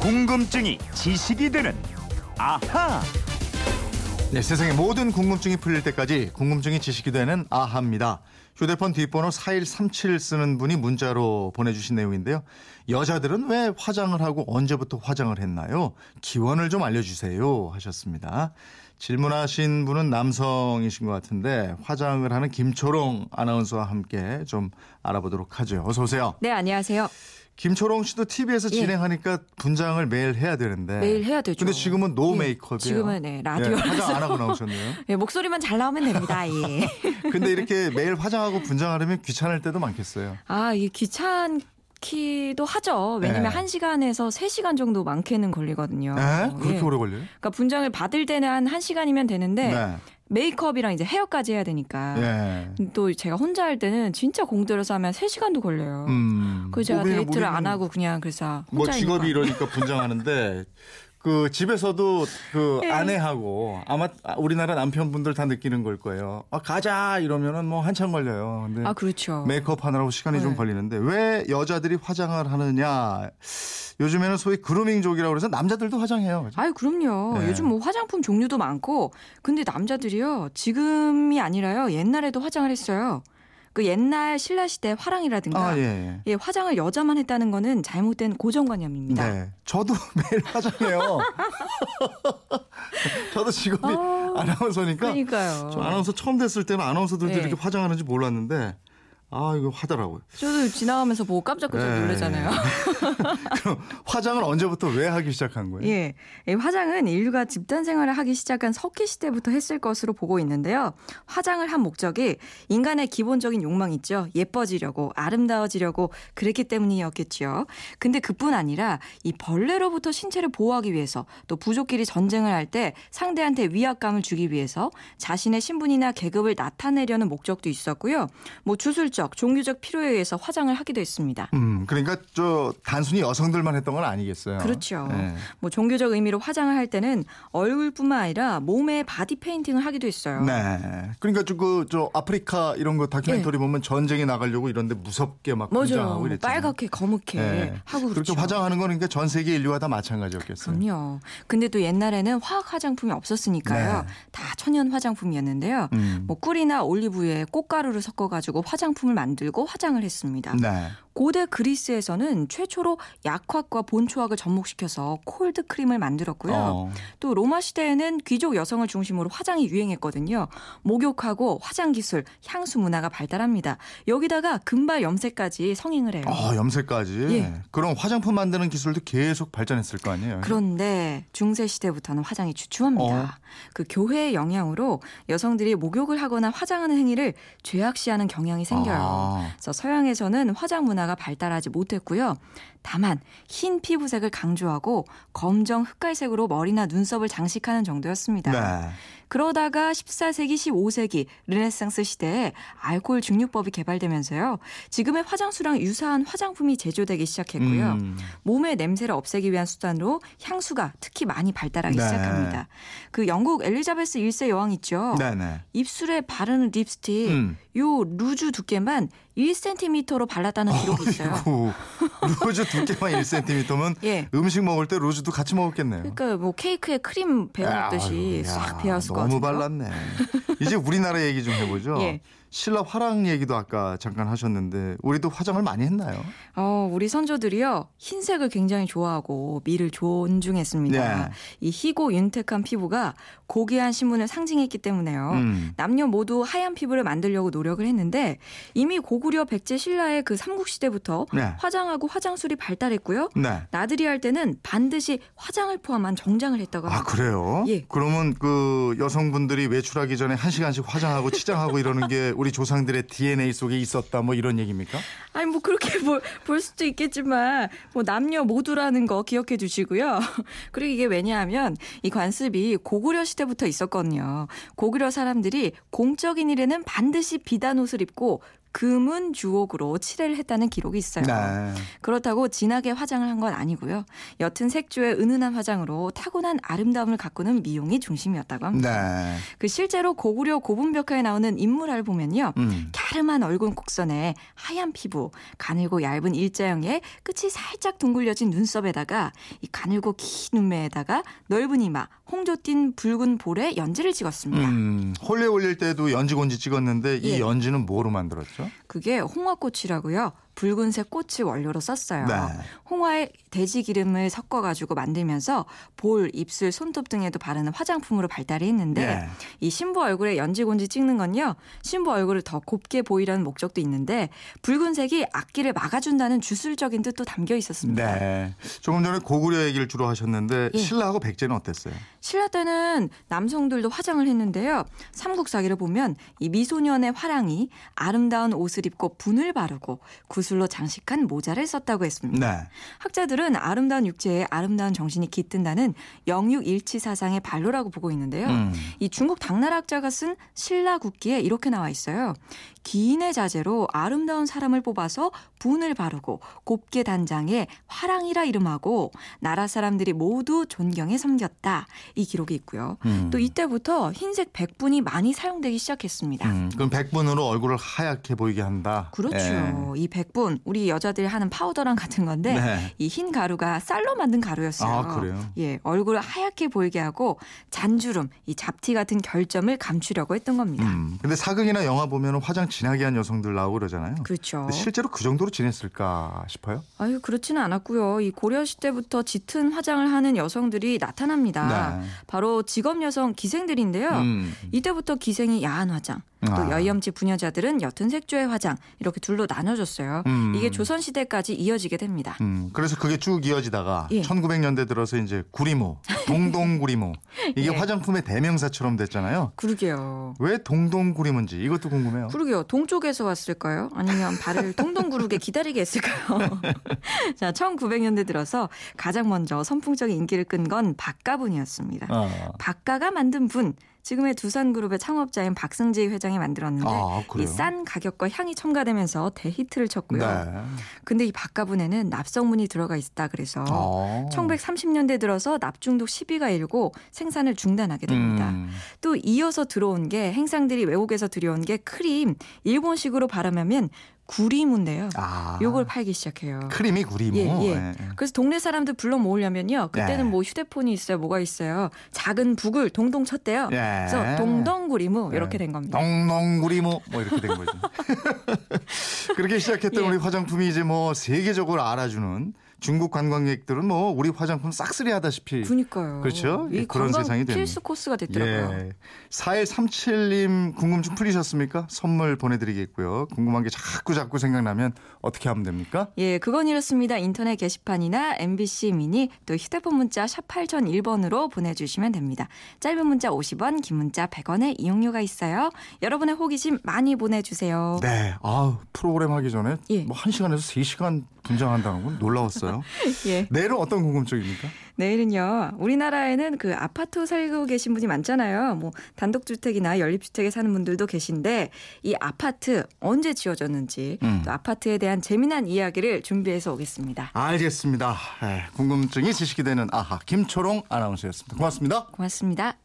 궁금증이 지식이 되는 아하. 네, 세상의 모든 궁금증이 풀릴 때까지 궁금증이 지식이 되는 아하입니다. 휴대폰 뒷번호 4137 쓰는 분이 문자로 보내주신 내용인데요. 여자들은 왜 화장을 하고 언제부터 화장을 했나요? 기원을 좀 알려주세요 하셨습니다. 질문하신 분은 남성이신 것 같은데 화장을 하는 김초롱 아나운서와 함께 좀 알아보도록 하죠. 어서 오세요. 네, 안녕하세요. 김초롱 씨도 TV에서 예. 진행하니까 분장을 매일 해야 되는데. 매일 해야 되죠. 근데 지금은 no 예, 메이크업이에요. 지금은 네, 예, 라디오라서. 화장 안 하고 나오셨네요. 예, 목소리만 잘 나오면 됩니다. 예. 근데 이렇게 매일 화장하고 분장하려면 귀찮을 때도 많겠어요. 아, 이게 귀찮기도 하죠. 왜냐면 네. 한 1시간에서 3시간 정도 많게는 걸리거든요. 에? 그렇게 예. 오래 걸려요? 그러니까 분장을 받을 때는 한 1시간이면 되는데 네. 메이크업이랑 이제 헤어까지 해야 되니까. 예. 또 제가 혼자 할 때는 진짜 공 들여서 하면 3 시간도 걸려요. 음. 그래서 제가 뭐 데이트를 우리는 안 하고 그냥 그래서 뭐 혼자 직업이 있는 거. 이러니까 분장하는데 그 집에서도 그 예. 아내하고 아마 우리나라 남편분들 다 느끼는 걸 거예요. 아 가자 이러면은 뭐 한참 걸려요. 근데 아, 그렇죠. 메이크업 하느라고 시간이 좀 네. 걸리는데 왜 여자들이 화장을 하느냐? 요즘에는 소위 그루밍족이라고 그래서 남자들도 화장해요. 그죠? 아유, 그럼요. 네. 요즘 뭐 화장품 종류도 많고, 근데 남자들이요, 지금이 아니라요, 옛날에도 화장을 했어요. 그 옛날 신라 시대 화랑이라든가, 아 예. 예. 예, 화장을 여자만 했다는 거는 잘못된 고정관념입니다. 네. 저도 매일 화장해요. 저도 직업이 아, 아나운서니까 그러니까요. 저 아나운서 처음 됐을 때는 아나운서들도 네. 이렇게 화장하는지 몰랐는데 아 이거 하더라고요. 저도 지나가면서 보고 깜짝깜짝 네. 놀라잖아요. 그럼 화장을 언제부터 왜 하기 시작한 거예요? 예. 이 화장은 인류가 집단 생활을 하기 시작한 석기 시대부터 했을 것으로 보고 있는데요. 화장을 한 목적이 인간의 기본적인 욕망 있죠. 예뻐지려고, 아름다워지려고 그랬기 때문이었겠지요. 근데 그뿐 아니라 이 벌레로부터 신체를 보호하기 위해서 또 부족끼리 전쟁을 할 때 상대한테 위압감을 주기 위해서 자신의 신분이나 계급을 나타내려는 목적도 있었고요. 뭐 주술적, 종교적 필요에 의해서 화장을 하기도 했습니다. 음 그러니까 저 단순히 여성들만 했던 건 아니겠어요. 그렇죠. 네. 뭐 종교적 의미로 화장을 할 때는 얼굴뿐만 아니라 몸에 바디 페인팅을 하기도 했어요. 네. 그러니까 저 그 저 아프리카 이런 거 다큐멘터리 보면 전쟁에 나가려고 이런데 무섭게 막 뭐 이랬잖아요. 빨갛게 거무게 네. 하고 그렇게 그렇죠. 화장하는 거는 그러니까 전 세계 인류가 다 마찬가지였겠어요. 그럼요. 근데 또 옛날에는 화학 화장품이 없었으니까요. 네. 다 천연 화장품이었는데요. 음. 뭐 꿀이나 올리브유에 꽃가루를 섞어 가지고 화장품을 만들고 화장을 했습니다. 네. 고대 그리스에서는 최초로 약화과 본초학을 접목시켜서 콜드 크림을 만들었고요. 어. 또 로마 시대에는 귀족 여성을 중심으로 화장이 유행했거든요. 목욕하고 화장 기술, 향수 문화가 발달합니다. 여기다가 금발 염색까지 성행을 해요. 어, 염색까지. 예. 그럼 화장품 만드는 기술도 계속 발전했을 거 아니에요. 그런데 중세 시대부터는 화장이 주춤합니다. 어. 그 교회의 영향으로 여성들이 목욕을 하거나 화장하는 행위를 죄악시하는 경향이 생겨요. 아. 그래서 서양에서는 화장 문화 가 발달하지 못했고요. 다만 흰 피부색을 강조하고 검정 흑갈색으로 머리나 눈썹을 장식하는 정도였습니다. 네. 그러다가 14세기, 15세기 르네상스 시대에 알코올 증류법이 개발되면서요. 지금의 화장수랑 유사한 화장품이 제조되기 시작했고요. 음. 몸의 냄새를 없애기 위한 수단으로 향수가 특히 많이 발달하기 네. 시작합니다. 그 영국 엘리자베스 1세 여왕 있죠. 네 네. 입술에 바르는 립스틱 음. 요 루즈 두께만 1cm로 발랐다는 기록이 있어요. 아이고, 루즈 두께만 1cm면 예. 음식 먹을 때 루즈도 같이 먹었겠네요. 그러니까 뭐 케이크에 크림 야, 싹 배웠을 것 너무 같아요. 발랐네. 이제 우리나라 얘기 좀 해보죠. 예. 신라 화랑 얘기도 아까 잠깐 하셨는데 우리도 화장을 많이 했나요? 어, 우리 선조들이요 흰색을 굉장히 좋아하고 미를 존중했습니다. 네. 이 희고 윤택한 피부가 고귀한 신분을 상징했기 때문에요. 음. 남녀 모두 하얀 피부를 만들려고 노력을 했는데 이미 고구려 백제 신라의 그 삼국 시대부터 네. 화장하고 화장술이 발달했고요. 네. 나들이 할 때는 반드시 화장을 포함한 정장을 했다고 아 합니다. 그래요? 예. 그러면 그 여성분들이 외출하기 전에 한 시간씩 화장하고 치장하고 이러는 게 우리 조상들의 DNA 속에 있었다 뭐 이런 얘기입니까? 아니 뭐 그렇게 볼, 볼 수도 있겠지만 뭐 남녀 모두라는 거 기억해 두시고요. 그리고 이게 왜냐하면 이 관습이 고구려 시대부터 있었거든요. 고구려 사람들이 공적인 일에는 반드시 비단 옷을 입고 금은 주옥으로 칠해를 했다는 기록이 있어요. 네. 그렇다고 진하게 화장을 한 건 아니고요. 옅은 색조의 은은한 화장으로 타고난 아름다움을 가꾸는 미용이 중심이었다고 합니다. 네. 그 실제로 고구려 고분벽화에 나오는 인물을 보면요. 음. 갸름한 얼굴 곡선에 하얀 피부, 가늘고 얇은 일자형에 끝이 살짝 둥글려진 눈썹에다가 이 가늘고 긴 눈매에다가 넓은 이마, 홍조 띤 붉은 볼에 연지를 찍었습니다. 음, 홀레 올릴 때도 연지 곤지 찍었는데 이 예. 연지는 뭐로 만들었죠? 그게 홍화꽃이라고요. 붉은색 꽃을 원료로 썼어요. 네. 홍화에 돼지 기름을 섞어가지고 만들면서 볼, 입술, 손톱 등에도 바르는 화장품으로 발달이 했는데 예. 이 신부 얼굴에 연지곤지 찍는 건요. 신부 얼굴을 더 곱게 보이려는 목적도 있는데 붉은색이 악기를 막아준다는 주술적인 뜻도 담겨 있었습니다. 네. 조금 전에 고구려 얘기를 주로 하셨는데 예. 신라하고 백제는 어땠어요? 신라 때는 남성들도 화장을 했는데요. 삼국사기를 보면 이 미소년의 화랑이 아름다운 옷을 입고 분을 바르고 구슬로 장식한 모자를 썼다고 했습니다. 네. 학자들은 아름다운 육체에 아름다운 정신이 깃든다는 영육일치 사상의 반로라고 보고 있는데요. 음. 이 중국 당나라 학자가 쓴 신라 국기에 이렇게 나와 있어요. 기인의 자재로 아름다운 사람을 뽑아서 분을 바르고 곱게 단장해 화랑이라 이름하고 나라 사람들이 모두 존경에 섬겼다. 이 기록이 있고요. 음. 또 이때부터 흰색 백분이 많이 사용되기 시작했습니다. 음, 그럼 백분으로 얼굴을 하얗게 보이게 한다. 그렇죠. 예. 이 백분 우리 여자들이 하는 파우더랑 같은 건데 네. 이흰 가루가 쌀로 만든 가루였어요. 아, 그래요? 예, 얼굴을 하얗게 보이게 하고 잔주름, 이 잡티 같은 결점을 감추려고 했던 겁니다. 음, 근데 사극이나 영화 보면 화장 진하게 한 여성들 나오고 그러잖아요. 그렇죠. 실제로 그 정도로 지냈을까 싶어요. 아유 그렇지는 않았고요. 이 고려 시대부터 짙은 화장을 하는 여성들이 나타납니다. 네. 바로 직업 여성 기생들인데요. 음. 이때부터 기생이 야한 화장, 또 아. 여염치 부녀자들은 옅은 색조의 화장 이렇게 둘로 나눠졌어요. 음. 이게 조선 시대까지 이어지게 됩니다. 음, 그래서 그게 쭉 이어지다가 예. 1900년대 들어서 이제 구리모, 동동구리모 이게 예. 화장품의 대명사처럼 됐잖아요. 그러게요. 왜 동동구리모인지 이것도 궁금해요. 그러게요. 동쪽에서 왔을까요? 아니면 발을 동동 구르게 기다리게 했을까요? 자, 1900년대 들어서 가장 먼저 선풍적인 인기를 끈 건 박가분이었습니다. 어. 박가가 만든 분, 지금의 두산그룹의 창업자인 박승지 회장이 만들었는데 아, 그래요? 이싼 가격과 향이 첨가되면서 대히트를 쳤고요. 네. 근데 이 박가분에는 납성문이 들어가 있다 그래서 어. 1930년대 들어서 납중독 시비가 일고 생산을 중단하게 됩니다. 음. 또 이어서 들어온 게 행상들이 외국에서 들여온 게 크림 일본식으로 발음하면 구리무인데요. 아. 요걸 팔기 시작해요. 크림이 구리모. 예, 예. 예. 그래서 동네 사람들 불러 모으려면요. 그때는 네. 뭐 휴대폰이 있어요. 뭐가 있어요. 작은 북을 동동 쳤대요. 예. 그래서 동동구리무 이렇게 예. 된 겁니다. 동동구리모 뭐 이렇게 된 거죠. 그렇게 시작했던 예. 우리 화장품이 이제 뭐 세계적으로 알아주는 중국 관광객들은 뭐 우리 화장품 싹쓸이 하다시피 그니까요. 그렇죠? 이 예, 그런 세상이 됐네. 필수 코스가 됐더라고요. 예. 4137님 궁금증 풀리셨습니까? 선물 보내드리겠고요. 궁금한 게 자꾸 자꾸 생각나면 어떻게 하면 됩니까? 예, 그건 이렇습니다. 인터넷 게시판이나 MBC 미니 또 휴대폰 문자 샵 8001번으로 보내주시면 됩니다. 짧은 문자 50원, 긴 문자 100원의 이용료가 있어요. 여러분의 호기심 많이 보내주세요. 네. 아 프로그램 하기 전에 예. 뭐 1시간에서 3 시간 분장한다는 건 놀라웠어요. 예. 내일은 어떤 궁금증입니까? 내일은요. 우리나라에는 그 아파트 살고 계신 분이 많잖아요. 뭐 단독주택이나 연립주택에 사는 분들도 계신데 이 아파트 언제 지어졌는지 음. 또 아파트에 대한 재미난 이야기를 준비해서 오겠습니다. 알겠습니다. 예, 궁금증이 지식이 되는 아하 김초롱 아나운서였습니다. 고맙습니다. 고맙습니다.